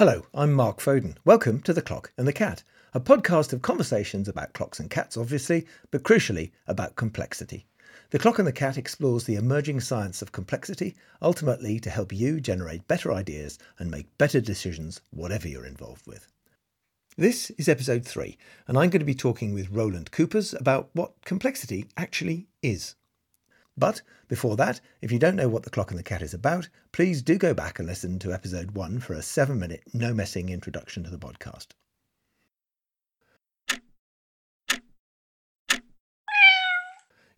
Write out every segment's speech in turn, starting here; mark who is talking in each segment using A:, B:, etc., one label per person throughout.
A: Hello, I'm Mark Foden. Welcome to The Clock and the Cat, a podcast of conversations about clocks and cats, obviously, but crucially about complexity. The Clock and the Cat explores the emerging science of complexity, ultimately to help you generate better ideas and make better decisions, whatever you're involved with. This is episode three, and I'm going to be talking with Roland Kupers about what complexity actually is. But before that, if you don't know what The Clock and the Cat is about, please do go back and listen to episode one for a seven minute, no messing introduction to the podcast.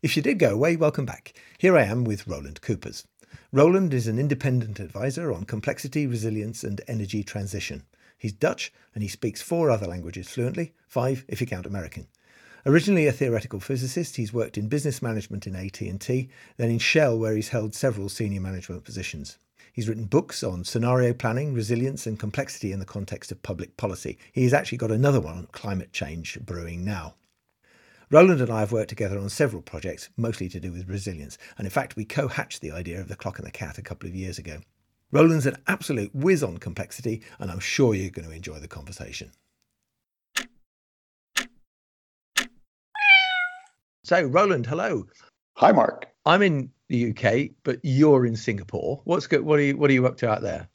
A: If you did go away, welcome back. Here I am with Roland Kupers. Roland is an independent advisor on complexity, resilience, and energy transition. He's Dutch and he speaks four other languages fluently, five if you count American. Originally a theoretical physicist, he's worked in business management in AT&T, then in Shell where he's held several senior management positions. He's written books on scenario planning, resilience and complexity in the context of public policy. He's actually got another one on climate change brewing now. Roland and I have worked together on several projects, mostly to do with resilience, and in fact we co-hatched the idea of the clock and the cat a couple of years ago. Roland's an absolute whiz on complexity, and I'm sure you're going to enjoy the conversation. So, Roland, hello.
B: Hi, Mark.
A: I'm in the UK, but you're in Singapore. What's good? What are you What are you up to out there?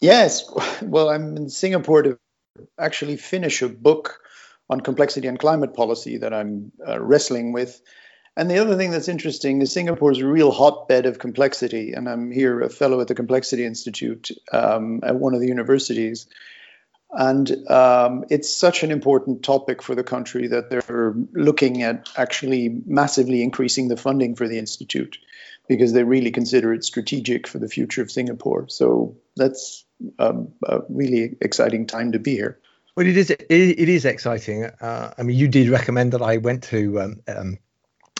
B: Yes, well, I'm in Singapore to actually finish a book on complexity and climate policy that I'm uh, wrestling with. And the other thing that's interesting is Singapore is a real hotbed of complexity, and I'm here a fellow at the Complexity Institute um, at one of the universities. And um, it's such an important topic for the country that they're looking at actually massively increasing the funding for the institute because they really consider it strategic for the future of Singapore. So that's um, a really exciting time to be here.
A: Well, it is. It, it is exciting. Uh, I mean, you did recommend that I went to um, um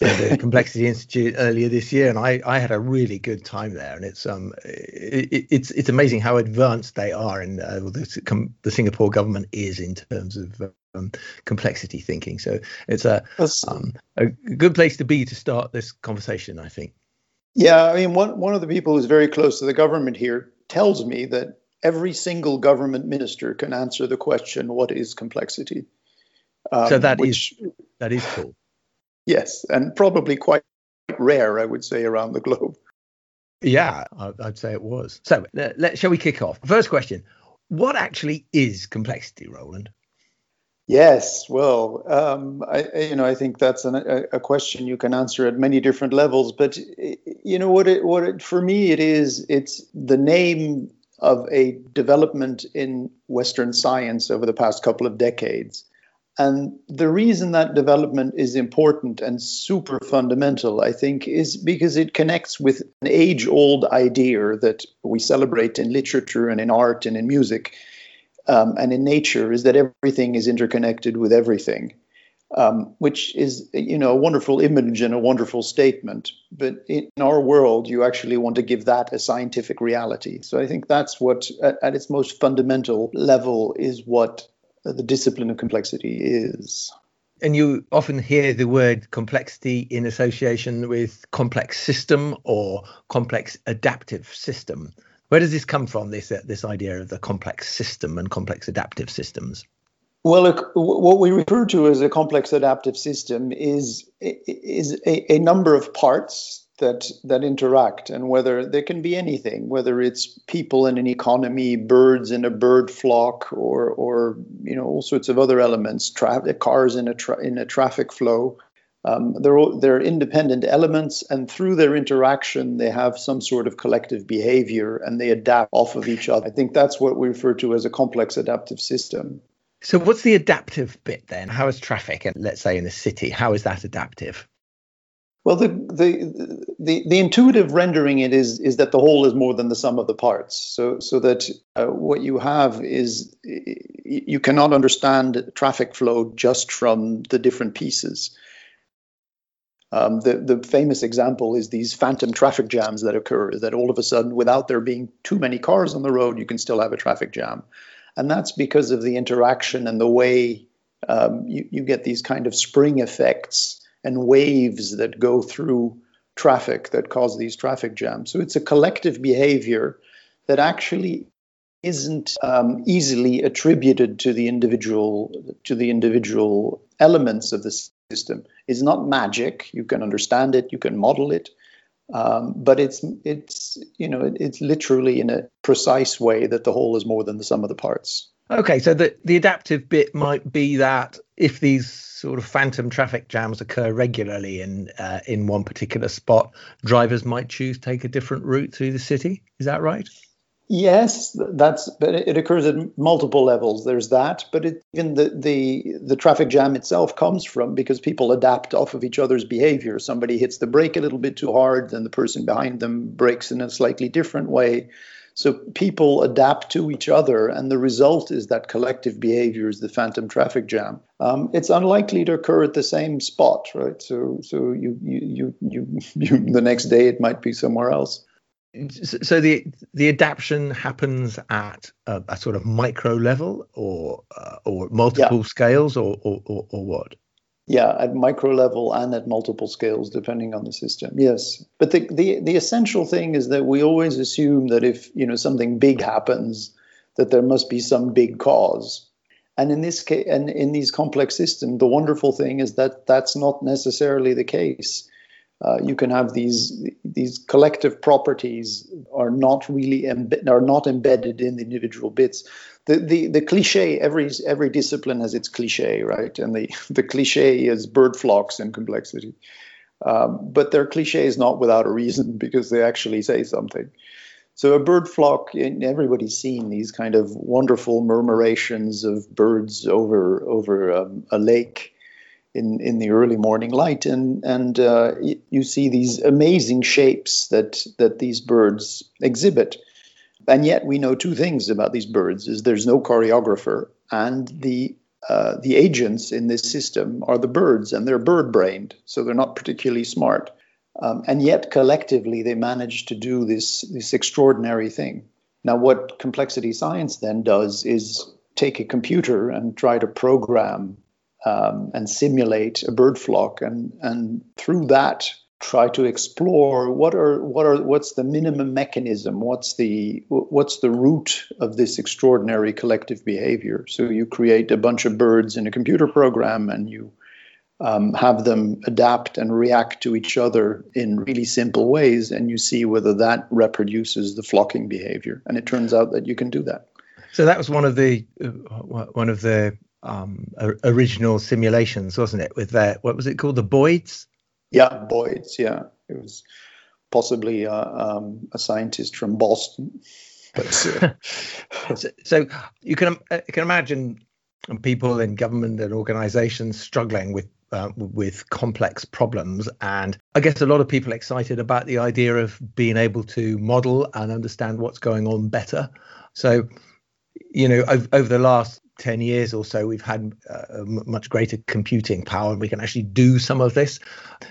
A: the Complexity Institute earlier this year, and I, I had a really good time there. And it's um it, it's it's amazing how advanced they are, and uh, the, the Singapore government is in terms of um, complexity thinking. So it's a um, a good place to be to start this conversation, I think.
B: Yeah, I mean, one one of the people who's very close to the government here tells me that every single government minister can answer the question, "What is complexity?"
A: Um, so that which, is, that is cool.
B: Yes, and probably quite rare, I would say, around the globe.
A: Yeah, I'd say it was. So, let, shall we kick off? First question: What actually is complexity, Roland?
B: Yes, well, um, I, you know, I think that's an, a, a, question you can answer at many different levels. But you know what? It, what it, for me, it is. It's the name of a development in Western science over the past couple of decades and the reason that development is important and super fundamental, I think, is because it connects with an age old idea that we celebrate in literature and in art and in music um, and in nature is that everything is interconnected with everything. Um, which is you know a wonderful image and a wonderful statement but in our world you actually want to give that a scientific reality so i think that's what at, at its most fundamental level is what the discipline of complexity is.
A: And you often hear the word complexity in association with complex system or complex adaptive system. Where does this come from? This uh, this idea of the complex system and complex adaptive systems.
B: Well, look, what we refer to as a complex adaptive system is is a, a number of parts that that interact and whether there can be anything whether it's people in an economy birds in a bird flock or or you know all sorts of other elements cars in a tra- in a traffic flow. Um, they're all, they're independent elements and through their interaction they have some sort of collective behavior and they adapt off of each other. I think that's what we refer to as a complex adaptive system.
A: So what's the adaptive bit then? How is traffic and let's say in a city? How is that adaptive
B: well, the, the the the intuitive rendering it is is that the whole is more than the sum of the parts. So so that uh, what you have is you cannot understand traffic flow just from the different pieces. Um, the the famous example is these phantom traffic jams that occur. That all of a sudden, without there being too many cars on the road, you can still have a traffic jam, and that's because of the interaction and the way um, you you get these kind of spring effects and waves that go through traffic that cause these traffic jams. So it's a collective behavior that actually isn't um, easily attributed to the individual to the individual elements of the system. It's not magic. You can understand it. You can model it. Um, but it's it's you know it's literally in a precise way that the whole is more than the sum of the parts.
A: Okay, so the the adaptive bit might be that if these sort of phantom traffic jams occur regularly in uh, in one particular spot, drivers might choose take a different route through the city. Is that right?
B: Yes, that's but it occurs at multiple levels. There's that, but it, even the, the the traffic jam itself comes from because people adapt off of each other's behavior. Somebody hits the brake a little bit too hard, then the person behind them brakes in a slightly different way. So people adapt to each other, and the result is that collective behavior is the phantom traffic jam. Um, it's unlikely to occur at the same spot, right? So so you you you you, you the next day it might be somewhere else
A: so the the adaptation happens at a, a sort of micro level or uh, or multiple yeah. scales or, or, or or what
B: yeah at micro level and at multiple scales depending on the system. Yes. But the, the the essential thing is that we always assume that if you know something big happens that there must be some big cause. And in this case and in these complex systems the wonderful thing is that that's not necessarily the case. Uh, you can have these these collective properties are not really embe- are not embedded in the individual bits. The, the the cliche every every discipline has its cliche, right? And the the cliche is bird flocks and complexity. Um, but their cliche is not without a reason because they actually say something. So a bird flock, everybody's seen these kind of wonderful murmurations of birds over over um, a lake in, in the early morning light, and and uh, you see these amazing shapes that that these birds exhibit. And yet, we know two things about these birds: is there's no choreographer, and the uh, the agents in this system are the birds, and they're bird-brained, so they're not particularly smart. Um, and yet, collectively, they manage to do this this extraordinary thing. Now, what complexity science then does is take a computer and try to program um, and simulate a bird flock, and and through that try to explore what are what are what's the minimum mechanism, what's the what's the root of this extraordinary collective behavior. So you create a bunch of birds in a computer program, and you um, have them adapt and react to each other in really simple ways, and you see whether that reproduces the flocking behavior. And it turns out that you can do that.
A: So that was one of the uh, one of the um, original simulations, wasn't it? With that what was it called, the Boids?
B: Yeah, Boids. Yeah, it was possibly uh, um, a scientist from Boston. But,
A: uh, so, so, you can uh, you can imagine people in government and organisations struggling with uh, with complex problems. And I guess a lot of people excited about the idea of being able to model and understand what's going on better. So, you know, over, over the last 10 years or so, we've had uh, much greater computing power and we can actually do some of this.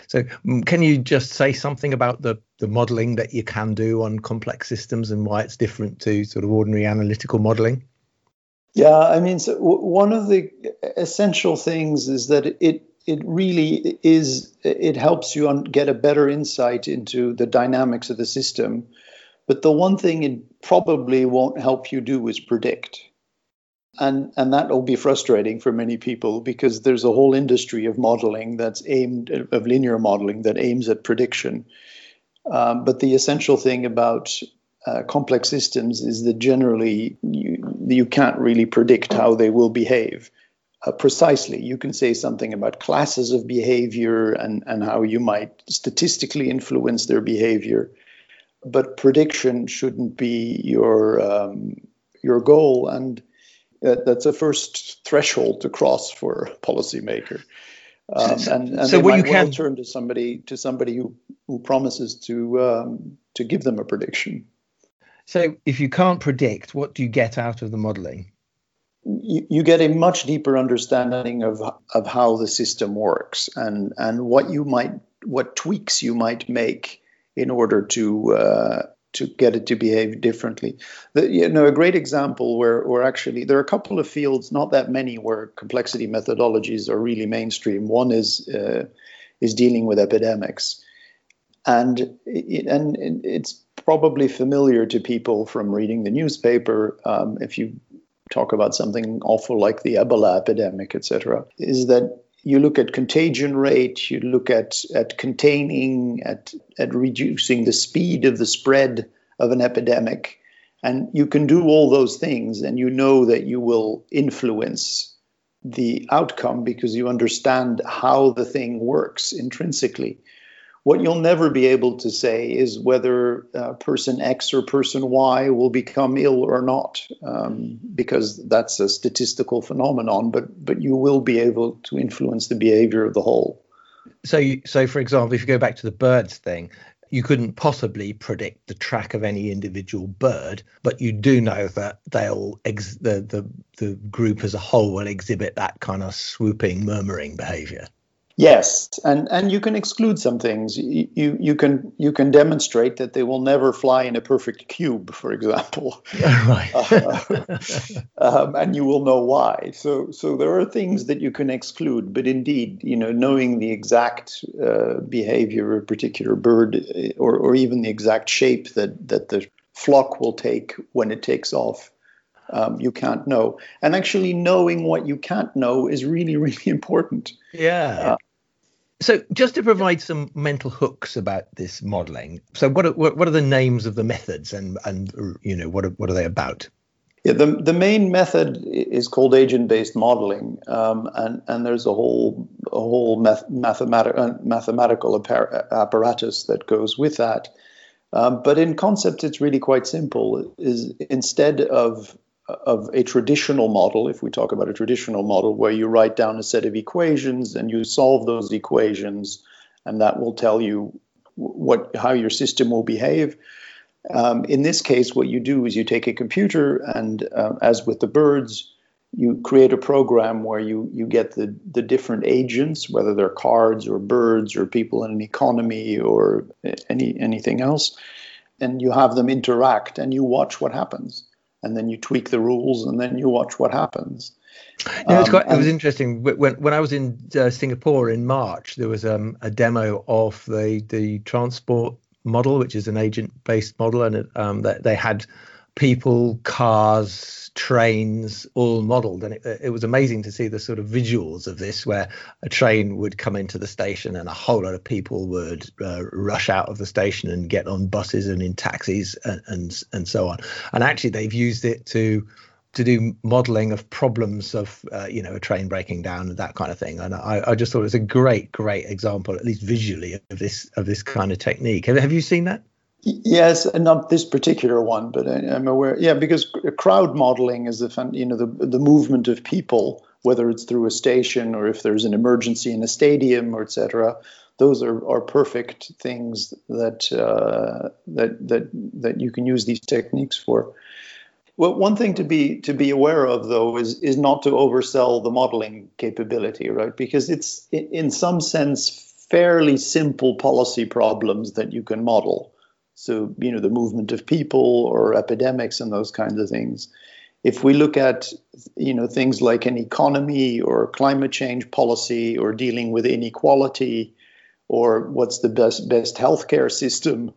A: So, can you just say something about the, the modeling that you can do on complex systems and why it's different to sort of ordinary analytical modeling?
B: Yeah, I mean, so w- one of the essential things is that it it really is it helps you un- get a better insight into the dynamics of the system. But the one thing it probably won't help you do is predict and and that will be frustrating for many people because there's a whole industry of modeling that's aimed of linear modeling that aims at prediction. Um, but the essential thing about uh, complex systems is that generally you, you can't really predict how they will behave. Uh, precisely, you can say something about classes of behavior and, and how you might statistically influence their behavior, but prediction shouldn't be your um, your goal. And that's a first threshold to cross for a policymaker. Um, and, and so they might you well can turn to somebody to somebody who, who promises to um, to give them a prediction.
A: So if you can't predict, what do you get out of the modeling?
B: You, you get a much deeper understanding of of how the system works and and what you might what tweaks you might make in order to uh, to get it to behave differently. The, you know, a great example where, where actually there are a couple of fields, not that many, where complexity methodologies are really mainstream. One is uh, is dealing with epidemics, and it, and it's probably familiar to people from reading the newspaper. Um, if you talk about something awful like the Ebola epidemic, etc., is that you look at contagion rate, you look at, at containing, at, at reducing the speed of the spread of an epidemic. And you can do all those things, and you know that you will influence the outcome because you understand how the thing works intrinsically. What you'll never be able to say is whether uh, person X or person Y will become ill or not, um, because that's a statistical phenomenon. But but you will be able to influence the behavior of the whole.
A: So, so for example, if you go back to the birds thing, you couldn't possibly predict the track of any individual bird, but you do know that they'll ex- the, the the group as a whole will exhibit that kind of swooping, murmuring behavior.
B: Yes, and and you can exclude some things. You, you you can you can demonstrate that they will never fly in a perfect cube, for example.
A: right.
B: uh, um, and you will know why. So so there are things that you can exclude, but indeed, you know, knowing the exact uh, behavior of a particular bird, uh, or or even the exact shape that that the flock will take when it takes off. Um, you can't know. And actually, knowing what you can't know is really, really important.
A: Yeah. Uh, so, just to provide some mental hooks about this modelling, so what are, what are the names of the methods, and and you know what are, what are they about?
B: Yeah, the the main method is called agent-based modeling, um, and and there's a whole a whole math, mathematical uh, mathematical apparatus that goes with that. Um, but in concept, it's really quite simple. Is instead of of a traditional model, if we talk about a traditional model where you write down a set of equations and you solve those equations, and that will tell you what how your system will behave. Um, in this case, what you do is you take a computer and, uh, as with the birds, you create a program where you you get the the different agents, whether they're cards or birds or people in an economy or any anything else, and you have them interact and you watch what happens and then you tweak the rules and then you watch what happens.
A: Yeah, um, quite, it was interesting. When when I was in uh, Singapore in March, there was um, a demo of the the transport model, which is an agent-based model, and it, um, that they had people, cars, trains all modeled. And it, it, was amazing to see the sort of visuals of this, where a train would come into the station and a whole lot of people would uh, rush out of the station and get on buses and in taxis and, and, and so on. And actually, they've used it to to do modeling of problems of uh, you know a train breaking down and that kind of thing and I, I, just thought it was a great great example at least visually of this of this kind of technique have, have you seen that
B: Yes, and not this particular one, but I, am aware. Yeah, because crowd modeling is the you know the the movement of people, whether it's through a station or if there's an emergency in a stadium or etc. Those are, are perfect things that uh, that that that you can use these techniques for. Well, one thing to be to be aware of though is is not to oversell the modeling capability, right? Because it's in some sense fairly simple policy problems that you can model so, you know, the movement of people or epidemics and those kinds of things. If we look at, you know, things like an economy or climate change policy or dealing with inequality or what's the best best healthcare system,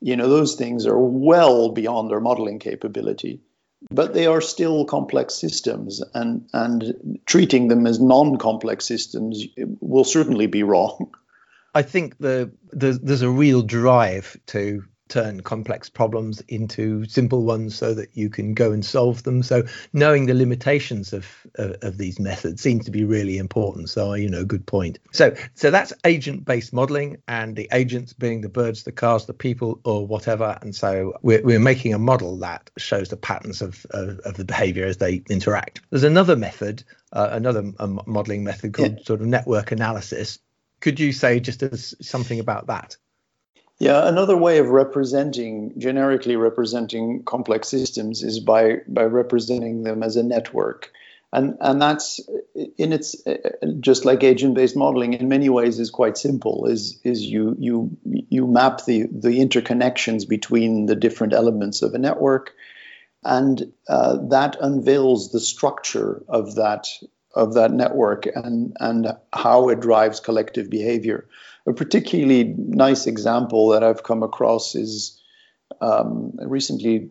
B: you know, those things are well beyond our modeling capability. But they are still complex systems, and, and treating them as non complex systems will certainly be wrong.
A: I think the, the, there's a real drive to turn complex problems into simple ones so that you can go and solve them. So knowing the limitations of uh, of these methods seems to be really important. So you know good point. So so that's agent based modeling and the agents being the birds the cars the people or whatever. And so we're, we're making a model that shows the patterns of of, of the behavior as they interact. There's another method uh, another um, modeling method called yeah. sort of network analysis. Could you say just as something about that
B: yeah, another way of representing, generically representing complex systems is by, by representing them as a network. And, and that's in its just like agent-based modeling in many ways is quite simple is is you you you map the the interconnections between the different elements of a network and uh, that unveils the structure of that of that network and and how it drives collective behavior a particularly nice example that I've come across is Um, I recently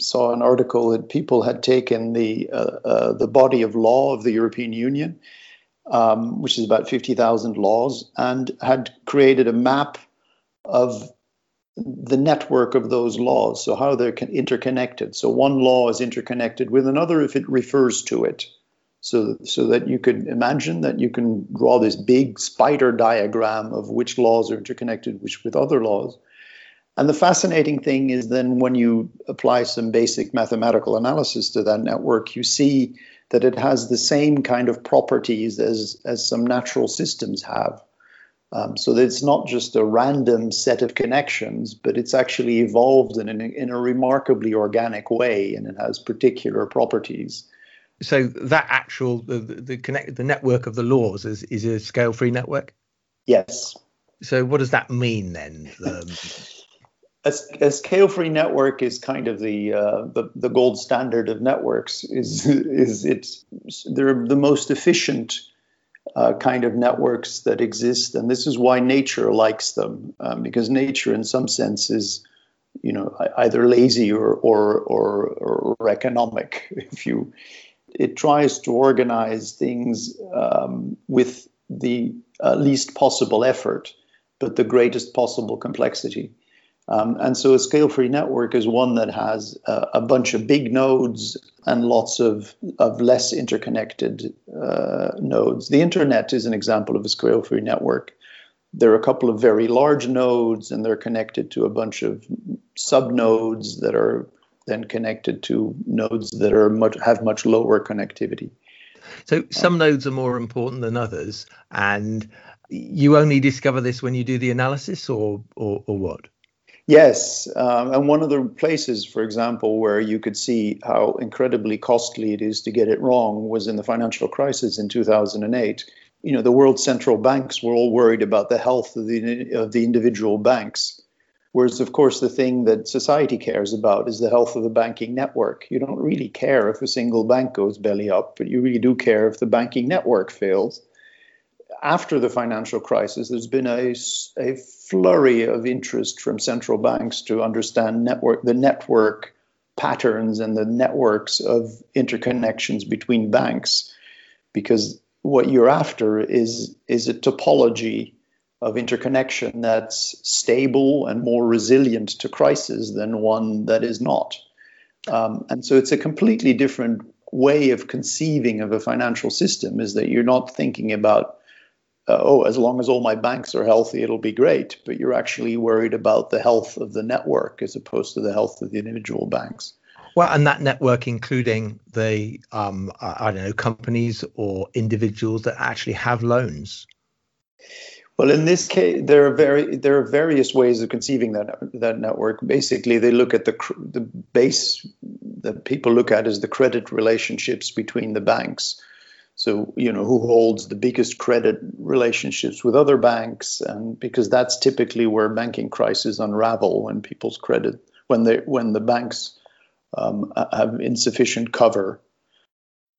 B: saw an article that people had taken the uh, uh, the body of law of the European Union, um, which is about fifty thousand laws, and had created a map of the network of those laws, so how they're interconnected. So one law is interconnected with another if it refers to it. So, so that you could imagine that you can draw this big spider diagram of which laws are interconnected which with other laws. And the fascinating thing is then when you apply some basic mathematical analysis to that network, you see that it has the same kind of properties as, as some natural systems have. Um, so that it's not just a random set of connections, but it's actually evolved in, in a remarkably organic way, and it has particular properties.
A: So that actual the the, connect, the network of the laws is is a scale free network.
B: Yes.
A: So what does that mean then? Um,
B: a, a scale-free network is kind of the, uh, the the gold standard of networks. Is is it's they're the most efficient uh, kind of networks that exist, and this is why nature likes them um, because nature, in some sense, is you know either lazy or or or, or economic. If you it tries to organize things um, with the uh, least possible effort, but the greatest possible complexity. Um, and so a scale-free network is one that has uh, a bunch of big nodes and lots of, of less interconnected uh, nodes. The internet is an example of a scale-free network. There are a couple of very large nodes, and they're connected to a bunch of subnodes that are then connected to nodes that are much have much lower connectivity.
A: So some nodes are more important than others, and you only discover this when you do the analysis, or or, or what?
B: Yes, um, and one of the places, for example, where you could see how incredibly costly it is to get it wrong was in the financial crisis in 2008. You know, the world central banks were all worried about the health of the of the individual banks, whereas, of course, the thing that society cares about is the health of the banking network. You don't really care if a single bank goes belly up, but you really do care if the banking network fails after the financial crisis, there's been a, a flurry of interest from central banks to understand network the network patterns and the networks of interconnections between banks, because what you're after is is a topology of interconnection that's stable and more resilient to crisis than one that is not. Um, and so it's a completely different way of conceiving of a financial system is that you're not thinking about uh, oh, as long as all my banks are healthy, it'll be great. But you're actually worried about the health of the network as opposed to the health of the individual banks.
A: Well, and that network, including the, um, I don't know, companies or individuals that actually have loans.
B: Well, in this case, there are very there are various ways of conceiving that that network. Basically, they look at the the base that people look at is the credit relationships between the banks. So, you know, who holds the biggest credit relationships with other banks? And because that's typically where banking crises unravel when people's credit, when they, when the banks um, have insufficient cover.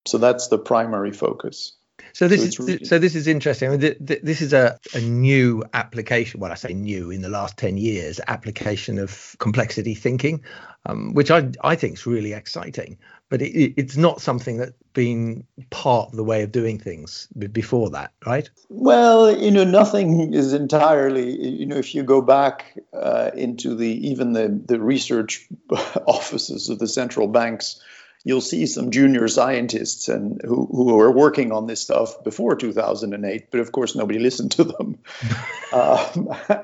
B: So that's the primary focus.
A: So this so is really, so this is interesting. I mean, this is a, a new application. Well, I say new in the last ten years application of complexity thinking, um, which I I think is really exciting. But it, it's not something that's been part of the way of doing things before that, right?
B: Well, you know, nothing is entirely. You know, if you go back uh, into the even the the research offices of the central banks you'll see some junior scientists and who, who were working on this stuff before 2008, but of course nobody listened to them. um,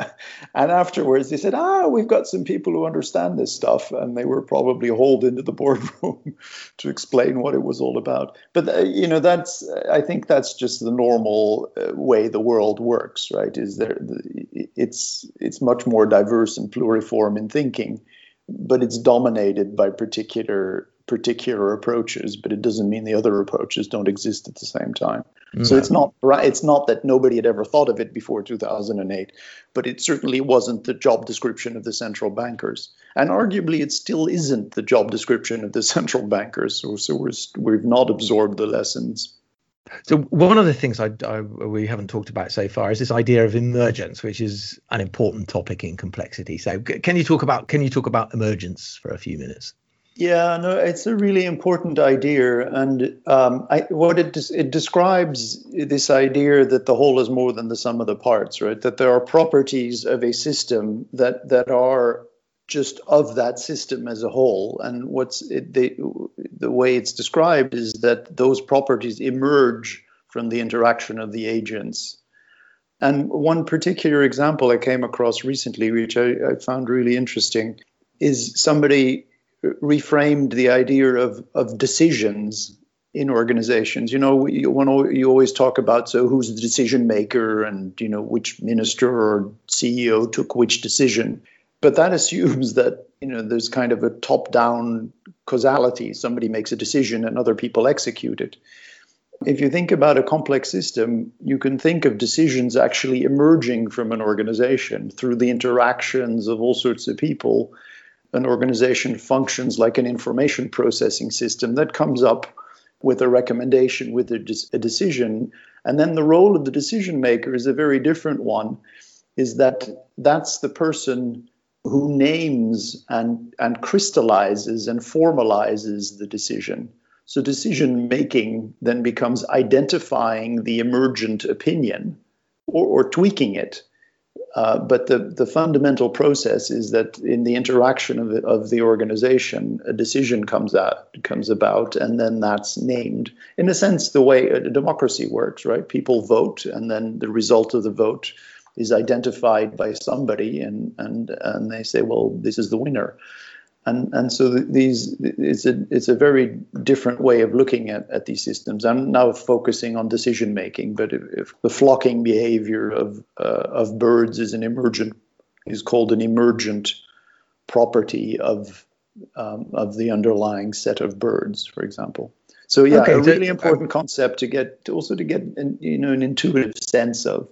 B: and afterwards they said, ah, we've got some people who understand this stuff, and they were probably hauled into the boardroom to explain what it was all about. But uh, you know, that's I think that's just the normal uh, way the world works, right? Is there? It's it's much more diverse and pluriform in thinking but it's dominated by particular particular approaches, but it doesn't mean the other approaches don't exist at the same time. No. So mm. it's not it's not that nobody had ever thought of it before 2008, but it certainly wasn't the job description of the central bankers, and arguably it still isn't the job description of the central bankers. So, so we're, we've not absorbed the lessons.
A: So one of the things I, I, we haven't talked about so far is this idea of emergence, which is an important topic in complexity. So can you talk about can you talk about emergence for a few minutes?
B: Yeah, no, it's a really important idea, and um, I, what it it describes this idea that the whole is more than the sum of the parts, right? That there are properties of a system that that are just of that system as a whole, and what's it, the the way it's described is that those properties emerge from the interaction of the agents. And one particular example I came across recently, which I, I found really interesting, is somebody reframed the idea of, of decisions in organizations. You know, you, when you always talk about so who's the decision maker and you know which minister or CEO took which decision, but that assumes that you know there's kind of a top-down causality. Somebody makes a decision and other people execute it. If you think about a complex system, you can think of decisions actually emerging from an organization through the interactions of all sorts of people an organization functions like an information processing system that comes up with a recommendation, with a, a, decision. And then the role of the decision maker is a very different one, is that that's the person who names and, and crystallizes and formalizes the decision. So decision making then becomes identifying the emergent opinion or, or tweaking it uh, but the, the fundamental process is that in the interaction of the, of the organization, a decision comes out comes about, and then that's named. In a sense, the way a democracy works, right? People vote, and then the result of the vote is identified by somebody, and and and they say, well, this is the winner and and so these it's a it's a very different way of looking at, at these systems. I'm now focusing on decision making, but if, if the flocking behavior of uh, of birds is an emergent is called an emergent property of um, of the underlying set of birds, for example. So yeah, okay, a really important concept to get to also to get an, you know an intuitive sense of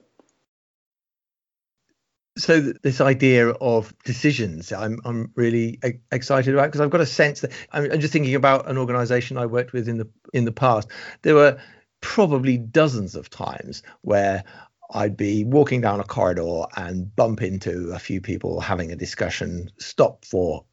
A: so this idea of decisions i'm i'm really excited about because i've got a sense that I'm, I'm, just thinking about an organization i worked with in the in the past. There were probably dozens of times where i'd be walking down a corridor and bump into a few people having a discussion stop for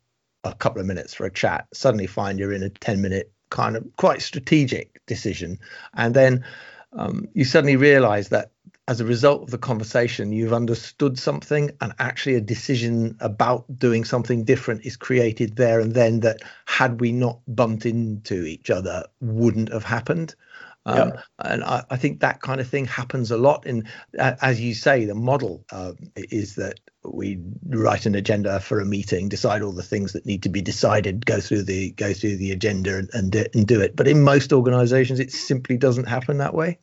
A: a couple of minutes for a chat suddenly find you're in a 10 minute kind of quite strategic decision. And then um, you suddenly realize that as a result of the conversation, you've understood something, and actually a decision about doing something different is created there and then that, had we not bumped into each other, wouldn't have happened. Um, yeah. And I, I, think that kind of thing happens a lot. And uh, as you say, the model uh, is that we write an agenda for a meeting, decide all the things that need to be decided, go through the go through the agenda and and, and do it. But in most organisations, it simply doesn't happen that way.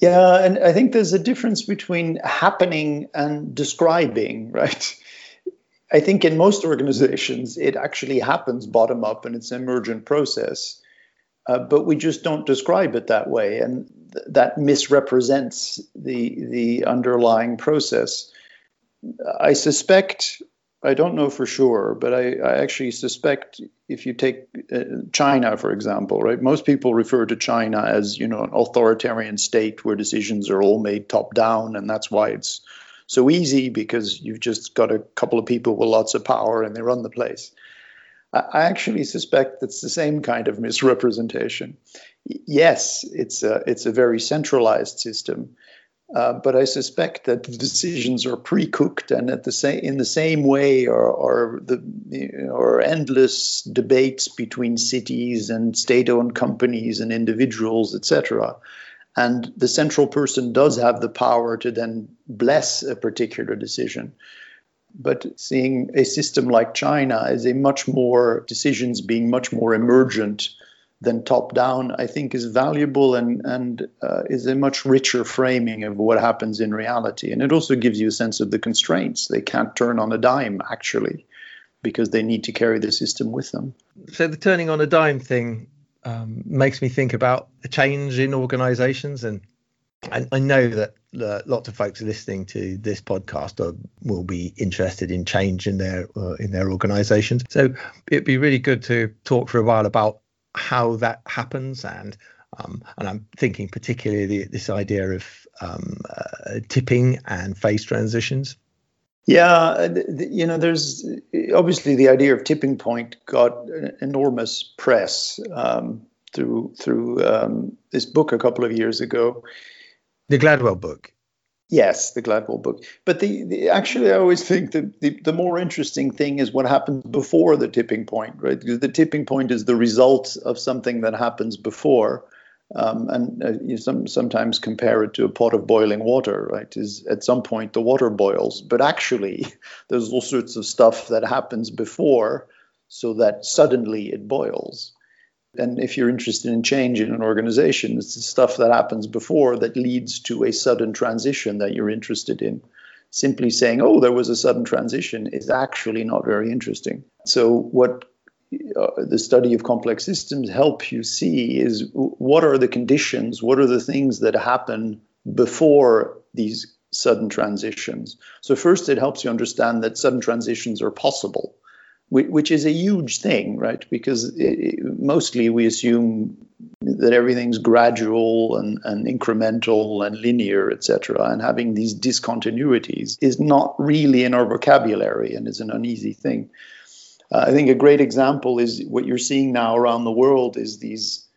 B: Yeah, and I think there's a difference between happening and describing, right? I think in most organizations, it actually happens bottom up and it's an emergent process. Uh, but we just don't describe it that way, and th- that misrepresents the the underlying process. I suspect I don't know for sure, but I, I actually suspect if you take uh, China, for example, right? Most people refer to China as, you know, an authoritarian state where decisions are all made top down, and that's why it's so easy because you've just got a couple of people with lots of power and they run the place. I, actually suspect that's the same kind of misrepresentation. Yes, it's a it's a very centralized system, uh, but I suspect that the decisions are pre-cooked, and at the same in the same way, are, the or endless debates between cities and state-owned companies and individuals, etc. And the central person does have the power to then bless a particular decision. But seeing a system like China as a much more decisions being much more emergent than top down, I think is valuable and and uh, is a much richer framing of what happens in reality. And it also gives you a sense of the constraints. They can't turn on a dime actually, because they need to carry the system with them.
A: So the turning on a dime thing um, makes me think about change in organisations, and I, I know that uh, lots of folks listening to this podcast are, will be interested in change in their uh, in their organisations. So it'd be really good to talk for a while about how that happens and Um, and I'm thinking particularly this idea of um, uh, tipping and phase transitions.
B: Yeah, you know, there's obviously the idea of tipping point got enormous press um, through through um, this book a couple of years ago.
A: The Gladwell book.
B: Yes, the Gladwell book. But the, the actually, I always think that the, the more interesting thing is what happens before the tipping point, right? The tipping point is the result of something that happens before. Um, and uh, you some, sometimes compare it to a pot of boiling water, right? Is at some point the water boils, but actually there's all sorts of stuff that happens before, so that suddenly it boils. And if you're interested in change in an organization, it's the stuff that happens before that leads to a sudden transition that you're interested in. Simply saying, oh, there was a sudden transition is actually not very interesting. So, what uh, the study of complex systems help you see is what are the conditions, what are the things that happen before these sudden transitions. So, first, it helps you understand that sudden transitions are possible which is a huge thing, right? Because it, mostly we assume that everything's gradual and, and incremental and linear, etc. And having these discontinuities is not really in our vocabulary and is an uneasy thing. Uh, I think a great example is what you're seeing now around the world is these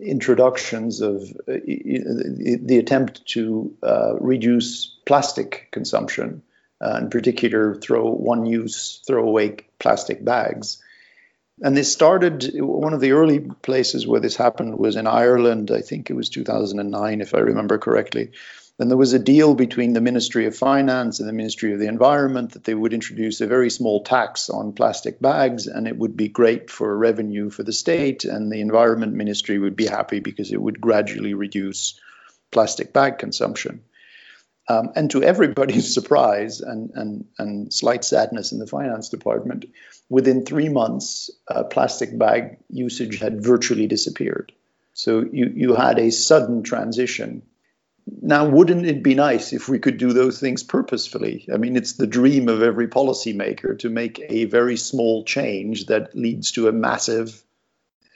B: introductions of uh, the attempt to uh, reduce plastic consumption uh, in particular, throw one use, throwaway plastic bags. And this started, one of the early places where this happened was in Ireland. I think it was 2009, if I remember correctly. And there was a deal between the Ministry of Finance and the Ministry of the Environment that they would introduce a very small tax on plastic bags, and it would be great for revenue for the state. And the Environment Ministry would be happy because it would gradually reduce plastic bag consumption. Um, and to everybody's surprise and, and, and slight sadness in the finance department, within three months, uh, plastic bag usage had virtually disappeared. So you, you had a sudden transition. Now, wouldn't it be nice if we could do those things purposefully? I mean, it's the dream of every policymaker to make a very small change that leads to a massive,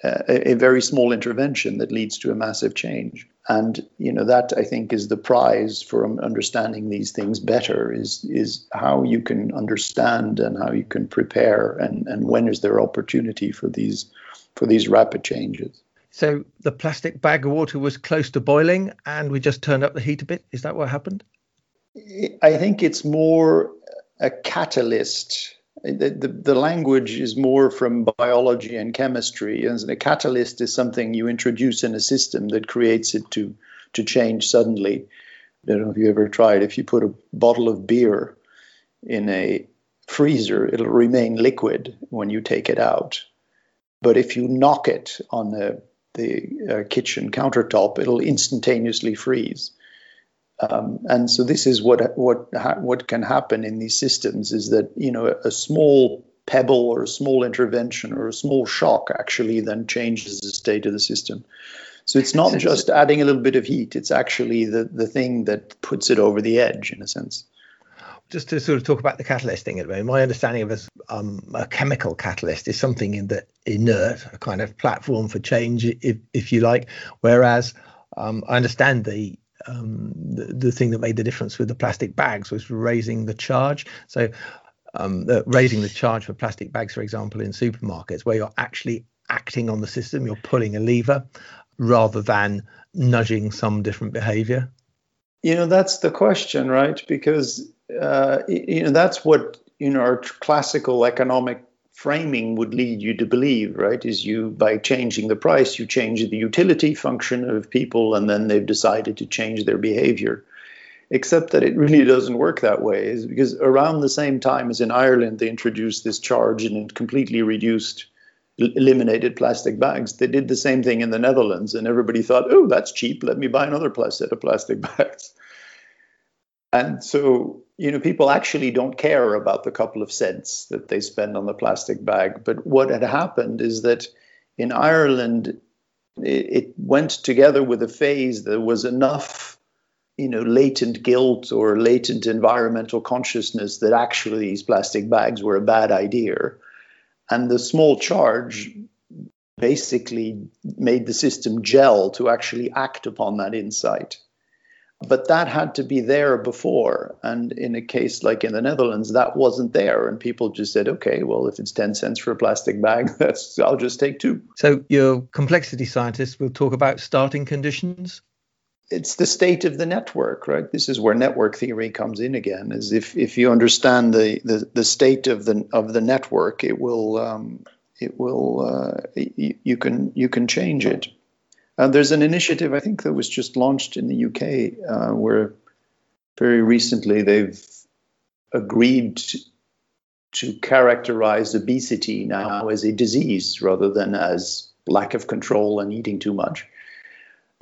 B: uh, a, a very small intervention that leads to a massive change. And you know that i think is the prize for understanding these things better is is how you can understand and how you can prepare and and when is there opportunity for these for these rapid changes.
A: So the plastic bag of water was close to boiling and we just turned up the heat a bit. Is that what happened?
B: I think it's more a catalyst the, the, the, language is more from biology and chemistry, and a catalyst is something you introduce in a system that creates it to to change suddenly. I don't know if you ever tried. If you put a bottle of beer in a freezer, it'll remain liquid when you take it out. But if you knock it on the the uh, kitchen countertop, it'll instantaneously freeze. Um, and so this is what what what can happen in these systems is that you know a small pebble or a small intervention or a small shock actually then changes the state of the system. So it's not just adding a little bit of heat; it's actually the the thing that puts it over the edge in a sense.
A: Just to sort of talk about the catalyst thing at the moment, my understanding of a, um, a chemical catalyst is something in the inert, a kind of platform for change, if if you like. Whereas um, I understand the um, the, the thing that made the difference with the plastic bags was raising the charge. So um, the, raising the charge for plastic bags, for example, in supermarkets, where you're actually acting on the system, you're pulling a lever rather than nudging some different behavior.
B: You know, that's the question, right? Because uh, you know that's what you know our classical economic framing would lead you to believe, right? Is you, by changing the price, you change the utility function of people, and then they've decided to change their behavior. Except that it really doesn't work that way, is because around the same time as in Ireland, they introduced this charge and it completely reduced, eliminated plastic bags. They did the same thing in the Netherlands, and everybody thought, oh, that's cheap, let me buy another set of plastic bags. And so, you know, people actually don't care about the couple of cents that they spend on the plastic bag. But what had happened is that in Ireland, it, it went together with a phase that was enough, you know, latent guilt or latent environmental consciousness that actually these plastic bags were a bad idea. And the small charge basically made the system gel to actually act upon that insight. But that had to be there before. And in a case like in the Netherlands, that wasn't there. And people just said, okay, well, if it's 10 cents for a plastic bag, that's I'll just take two.
A: So your complexity scientists will talk about starting conditions?
B: It's the state of the network, right? This is where network theory comes in again. Is if, if you understand the, the, the state of the of the network, it will um, it will uh, you, you can you can change it. Uh, there's an initiative I think that was just launched in the UK uh, where very recently they've agreed to, characterize obesity now as a disease rather than as lack of control and eating too much.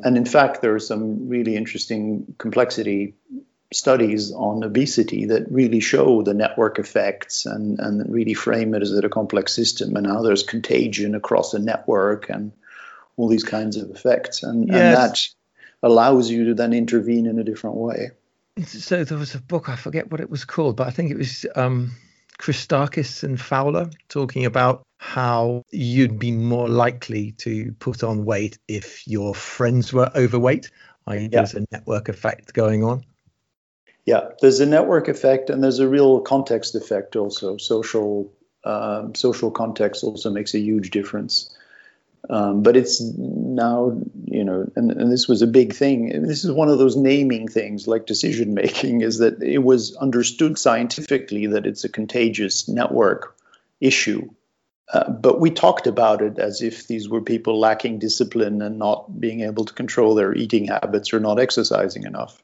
B: And in fact, there are some really interesting complexity studies on obesity that really show the network effects and, and really frame it as a complex system and how there's contagion across a network and all these kinds of effects. And, yes. and that allows you to then intervene in a different way.
A: So there was a book, I forget what it was called, but I think it was um, Christakis and Fowler talking about how you'd be more likely to put on weight if your friends were overweight. I.e., yeah. there's a network effect going on.
B: Yeah, there's a network effect and there's a real context effect also. Social um, social context also makes a huge difference. Um, but it's now, you know, and, and this was a big thing. This is one of those naming things like decision making, is that it was understood scientifically that it's a contagious network issue. Uh, but we talked about it as if these were people lacking discipline and not being able to control their eating habits or not exercising enough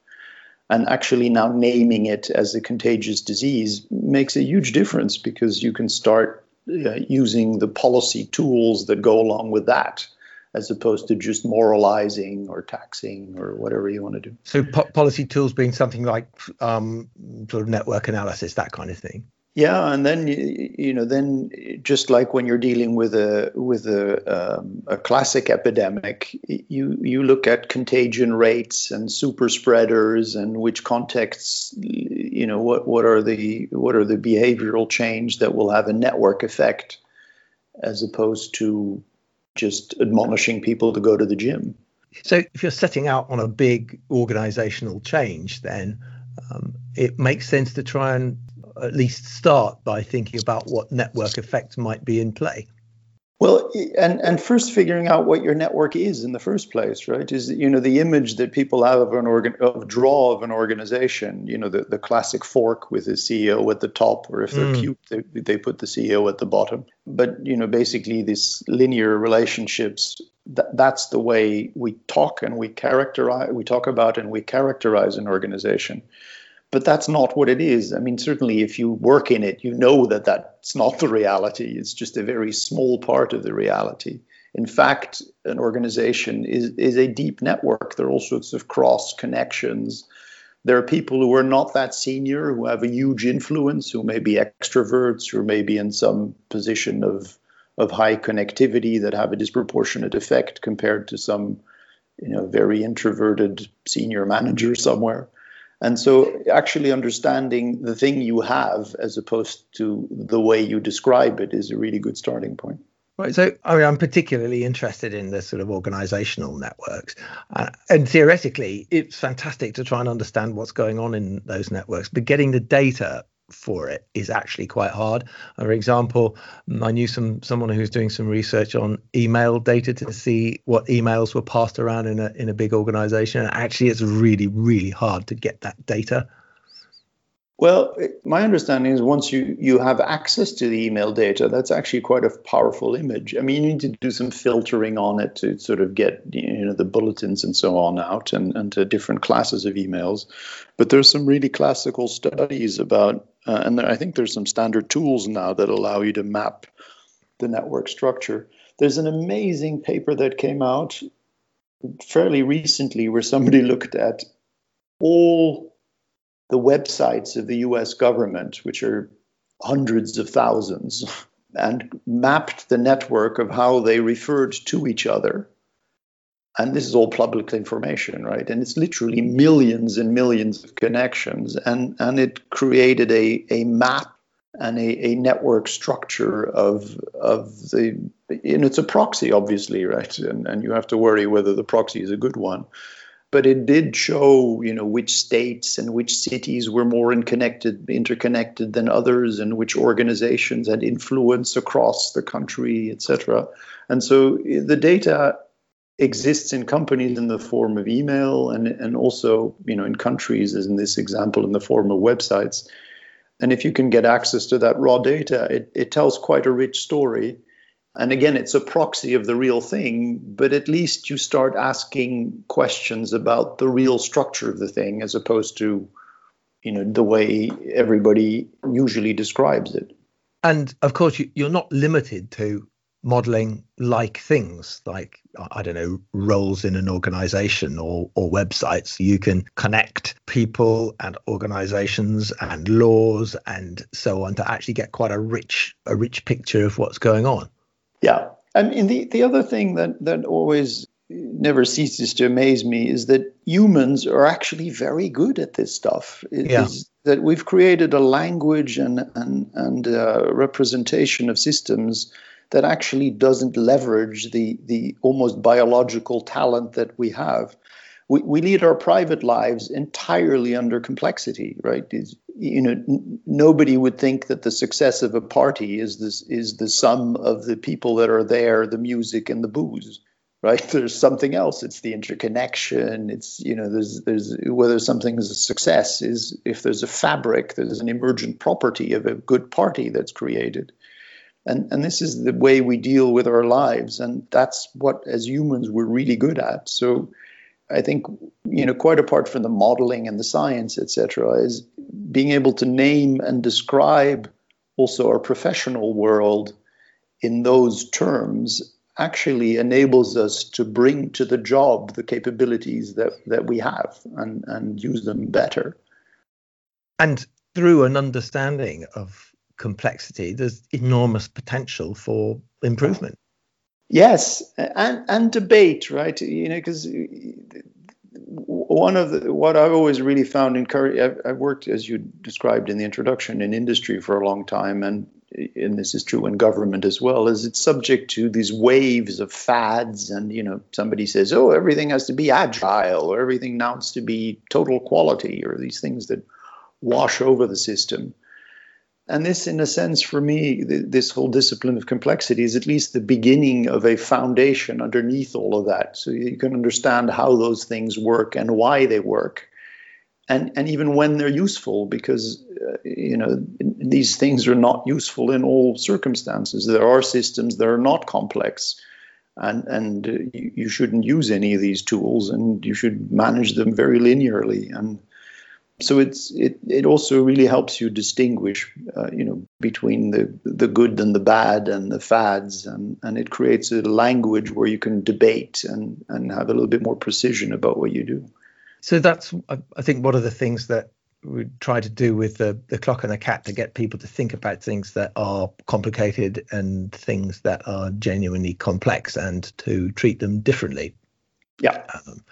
B: and actually now naming it as a contagious disease makes a huge difference because you can start uh, using the policy tools that go along with that as opposed to just moralizing or taxing or whatever you want to do.
A: So, po- policy tools being something like um, sort of network analysis, that kind of thing.
B: Yeah, and then you know, then just like when you're dealing with a with a um, a classic epidemic, you you look at contagion rates and super spreaders and which contexts, you know, what what are the what are the behavioral change that will have a network effect, as opposed to just admonishing people to go to the gym.
A: So, if you're setting out on a big organizational change, then um, it makes sense to try and at least start by thinking about what network effects might be in play.
B: Well, and and first figuring out what your network is in the first place, right? Is you know the image that people have of an organ of draw of an organization. You know the, the classic fork with the CEO at the top, or if they're mm. cute, they, they put the CEO at the bottom. But you know basically these linear relationships. That, that's the way we talk and we characterize. We talk about and we characterize an organization but that's not what it is. I mean, certainly if you work in it, you know that that's not the reality. It's just a very small part of the reality. In fact, an organization is, is a deep network. There are all sorts of cross connections. There are people who are not that senior, who have a huge influence, who may be extroverts, who may be in some position of, of high connectivity that have a disproportionate effect compared to some you know, very introverted senior manager somewhere. And so, actually understanding the thing you have as opposed to the way you describe it is a really good starting point.
A: Right. So, I mean, I'm particularly interested in the sort of organizational networks. Uh, and theoretically, it's fantastic to try and understand what's going on in those networks. But getting the data for it is actually quite hard. For example, I knew some someone who was doing some research on email data to see what emails were passed around in a in a big organization. And actually, it's really really hard to get that data.
B: Well, my understanding is once you, you have access to the email data, that's actually quite a powerful image. I mean, you need to do some filtering on it to sort of get you know the bulletins and so on out and, and to different classes of emails. But there's some really classical studies about, uh, and there, I think there's some standard tools now that allow you to map the network structure. There's an amazing paper that came out fairly recently where somebody looked at all the websites of the US government, which are hundreds of thousands, and mapped the network of how they referred to each other. And this is all public information, right? And it's literally millions and millions of connections. And, and it created a, a map and a, a network structure of, of the and it's a proxy, obviously, right? And, and you have to worry whether the proxy is a good one. But it did show, you know, which states and which cities were more interconnected, interconnected than others, and which organizations had influence across the country, etc. And so eh, the data exists in companies in the form of email and, and also you know in countries as in this example in the form of websites and if you can get access to that raw data it, it tells quite a rich story and again it's a proxy of the real thing but at least you start asking questions about the real structure of the thing as opposed to you know the way everybody usually describes it.
A: And of course you're not limited to modeling like things like i don't know roles in an organization or or websites. You can connect people and organizations and laws and so on to actually get quite a rich a rich picture of what's going on
B: yeah I mean the the other thing that that always never ceases to amaze me is that humans are actually very good at this stuff. It yeah. that we've created a language and and and uh, representation of systems that actually doesn't leverage the the almost biological talent that we have. We, we lead our private lives entirely under complexity, right? Is you know n- nobody would think that the success of a party is this is the sum of the people that are there, the music and the booze right? There's something else. It's the interconnection. It's you know there's there's whether something is a success is if there's a fabric there's an emergent property of a good party that's created. And and this is the way we deal with our lives. And that's what as humans we're really good at. So i think you know quite apart from the modeling and the science etc is being able to name and describe also our professional world in those terms actually enables us to bring to the job the capabilities that that we have and and use them better
A: and through an understanding of complexity, there's enormous potential for improvement.
B: Yes, and and debate, right? You know, because one of the what I've always really found encouraging. I've, I've, worked, as you described in the introduction, in industry for a long time, and and this is true in government as well. Is it's subject to these waves of fads, and you know, somebody says, "Oh, everything has to be agile," or "Everything now has to be total quality," or these things that wash over the system. And this, in a sense, for me, this whole discipline of complexity is at least the beginning of a foundation underneath all of that. So you can understand how those things work and why they work. And, and even when they're useful, because uh, you know these things are not useful in all circumstances. There are systems that are not complex, and and uh, you, you shouldn't use any of these tools, and you should manage them very linearly. And so it's it, it also really helps you distinguish uh, you know between the the good and the bad and the fads and and it creates a language where you can debate and and have a little bit more precision about what you do.
A: So that's i think one of the things that we try to do with the, the clock and the cat to get people to think about things that are complicated and things that are genuinely complex and to treat them differently
B: yeah.
A: Um,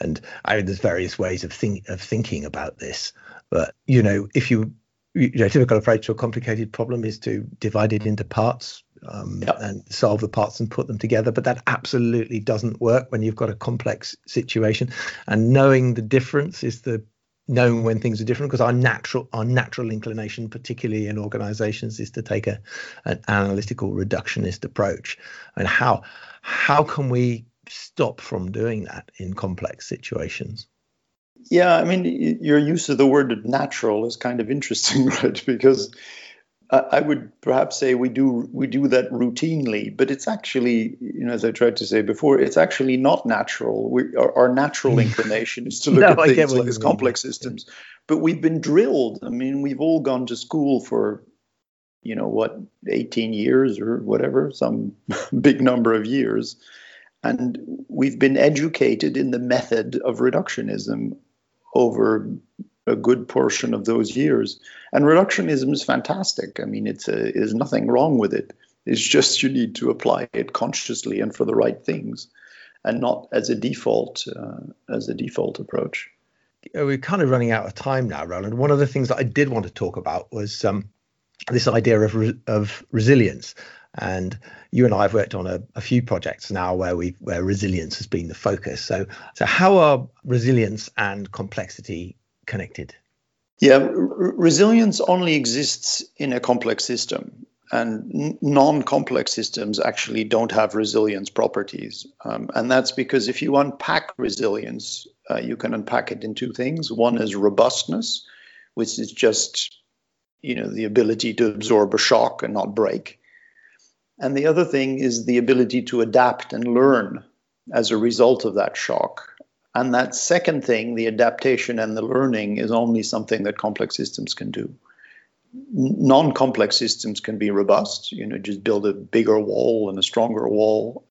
A: and I mean, there's various ways of think of thinking about this, but you know, if you you know, typical approach to a complicated problem is to divide it into parts um, yep. and solve the parts and put them together. But that absolutely doesn't work when you've got a complex situation. And knowing the difference is the knowing when things are different because our natural our natural inclination particularly in organizations is to take a an analytical reductionist approach and how how can we stop from doing that in complex situations?
B: Yeah, I mean, your use of the word natural is kind of interesting, right? Because I would perhaps say we do we do that routinely, but it's actually, you know, as I tried to say before, it's actually not natural. We, our, our natural inclination is to look no, at things like as complex systems, but we've been drilled. I mean, we've all gone to school for, you know, what, 18 years or whatever, some big number of years, and we've been educated in the method of reductionism over a good portion of those years. And reductionism is fantastic. I mean, it's a, there's nothing wrong with it. It's just you need to apply it consciously and for the right things, and not as a default uh, as a default approach.
A: We're kind of running out of time now, Roland. One of the things that I did want to talk about was um, this idea of re- of resilience And you and I have worked on a, a few projects now where we where resilience has been the focus. So, so how are resilience and complexity connected?
B: Yeah, r- resilience only exists in a complex system, and non complex systems actually don't have resilience properties. Um, and that's because if you unpack resilience, uh, you can unpack it in two things. One is robustness, which is just you know the ability to absorb a shock and not break. And the other thing is the ability to adapt and learn as a result of that shock. And that second thing, the adaptation and the learning, is only something that complex systems can do. Non-complex systems can be robust, you know, just build a bigger wall and a stronger wall,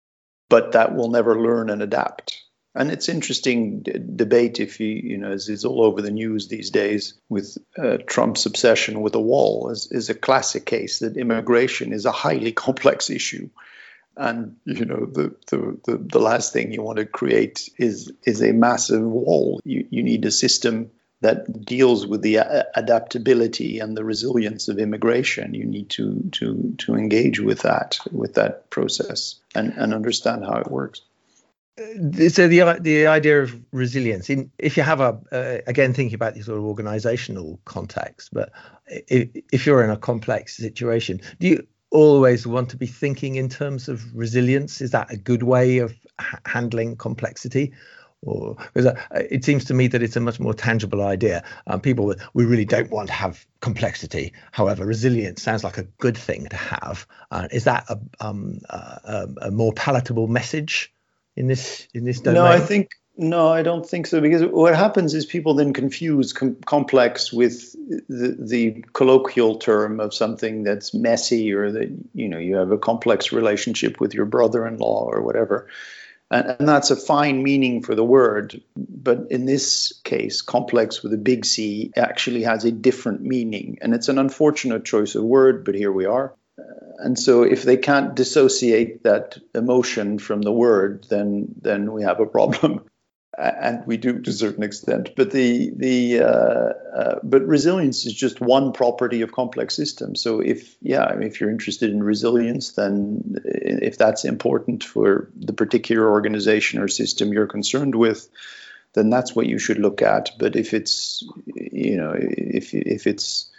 B: but that will never learn and adapt. And it's interesting d- debate if you, you know, as is all over the news these days with uh, Trump's obsession with the wall is, is a classic case that immigration is a highly complex issue. And you know the, the, the, the, last thing you want to create is is a massive wall. You, you need a system that deals with the adaptability and the resilience of immigration. You need to to to engage with that with that process and and understand how it works.
A: uh, so the the idea of resilience in if you have a uh, again thinking about the sort of organizational context but if, if you're in a complex situation do you always want to be thinking in terms of resilience? Is that a good way of handling complexity? Or because uh, it seems to me that it's a much more tangible idea. Um, people we really don't want to have complexity. However, resilience sounds like a good thing to have. Uh, is that a, um, a, a, more palatable message in this in this domain?
B: No, I think no, I don't think so. Because what happens is people then confuse com- complex with the, the colloquial term of something that's messy, or that you know you have a complex relationship with your brother-in-law or whatever, and, and that's a fine meaning for the word. But in this case, complex with a big C actually has a different meaning, and it's an unfortunate choice of word. But here we are and so if they can't dissociate that emotion from the word then then we have a problem and we do to a certain extent. But the the uh, uh, but resilience is just one property of complex systems. So if yeah, if you're interested in resilience, then if that's important for the particular organization or system you're concerned with, then that's what you should look at. But if it's you know if if it's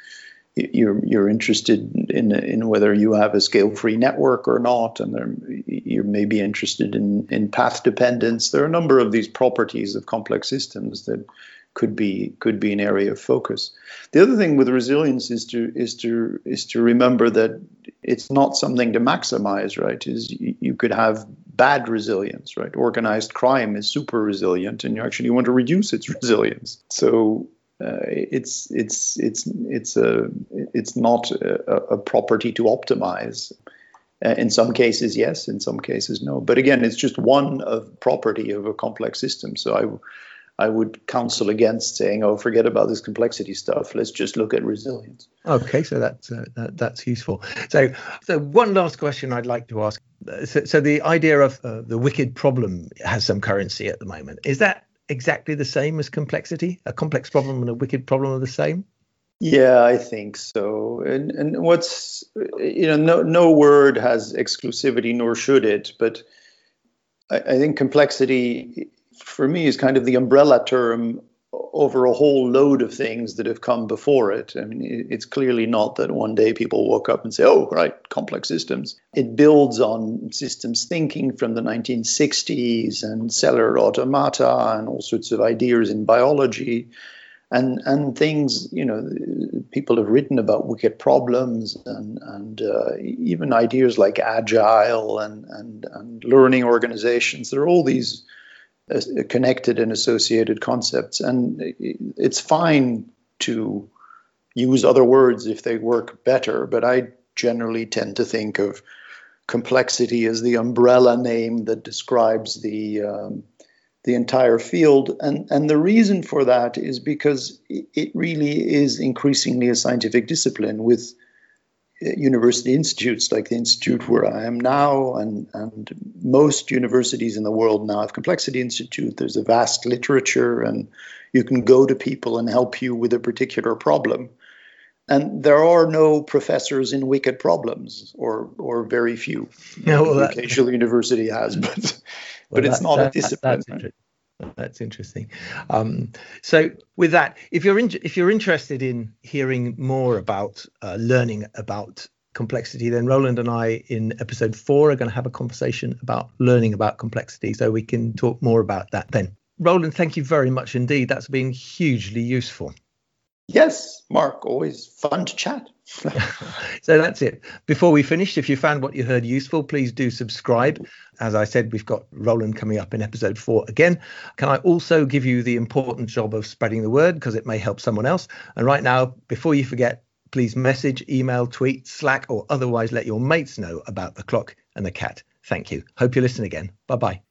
B: you're you're interested in in whether you have a scale-free network or not, and there, you may be interested in in path dependence. There are a number of these properties of complex systems that could be could be an area of focus. The other thing with resilience is to is to is to remember that it's not something to maximize. Right? Is you, you could have bad resilience. Right? Organized crime is super resilient, and you actually want to reduce its resilience. So uh, it's it's it's it's a it's not a, a property to optimize. Uh, in some cases, yes. In some cases, no. But again, it's just one of property of a complex system. So I, I would counsel against saying, "Oh, forget about this complexity stuff. Let's just look at resilience."
A: Okay, so that's uh, that, that's useful. So, so one last question I'd like to ask. So, so the idea of uh, the wicked problem has some currency at the moment. Is that exactly the same as complexity? A complex problem and a wicked problem are the same?
B: Yeah, I think so. And and what's you know, no no word has exclusivity, nor should it. But I, I think complexity, for me, is kind of the umbrella term over a whole load of things that have come before it. I mean, it's clearly not that one day people woke up and say, oh, right, complex systems. It builds on systems thinking from the 1960s and cellular automata and all sorts of ideas in biology. And, and things, you know, people have written about wicked problems and, and uh, even ideas like agile and, and, and learning organizations. There are all these connected and associated concepts. And it's fine to use other words if they work better, but I generally tend to think of complexity as the umbrella name that describes the um, the entire field. And and the reason for that is because it really is increasingly a scientific discipline with university institutes like the institute where I am now, and, and most universities in the world now have Complexity Institute. There's a vast literature, and you can go to people and help you with a particular problem. and there are no professors in wicked problems, or or very few. No, well, occasional university has, but well, but it's that, not that, a discipline.
A: That's interesting. Um, so, with that, if you're in, if you're interested in hearing more about uh, learning about complexity, then Roland and I in episode four are going to have a conversation about learning about complexity, so we can talk more about that then. Roland, thank you very much indeed. That's been hugely useful.
B: Yes, Mark, always fun to chat.
A: so that's it. Before we finish, if you found what you heard useful, please do subscribe. As I said, we've got Roland coming up in episode four again. Can I also give you the important job of spreading the word because it may help someone else? And right now, before you forget, please message, email, tweet, Slack, or otherwise let your mates know about the clock and the cat. Thank you. Hope you listen again. Bye bye.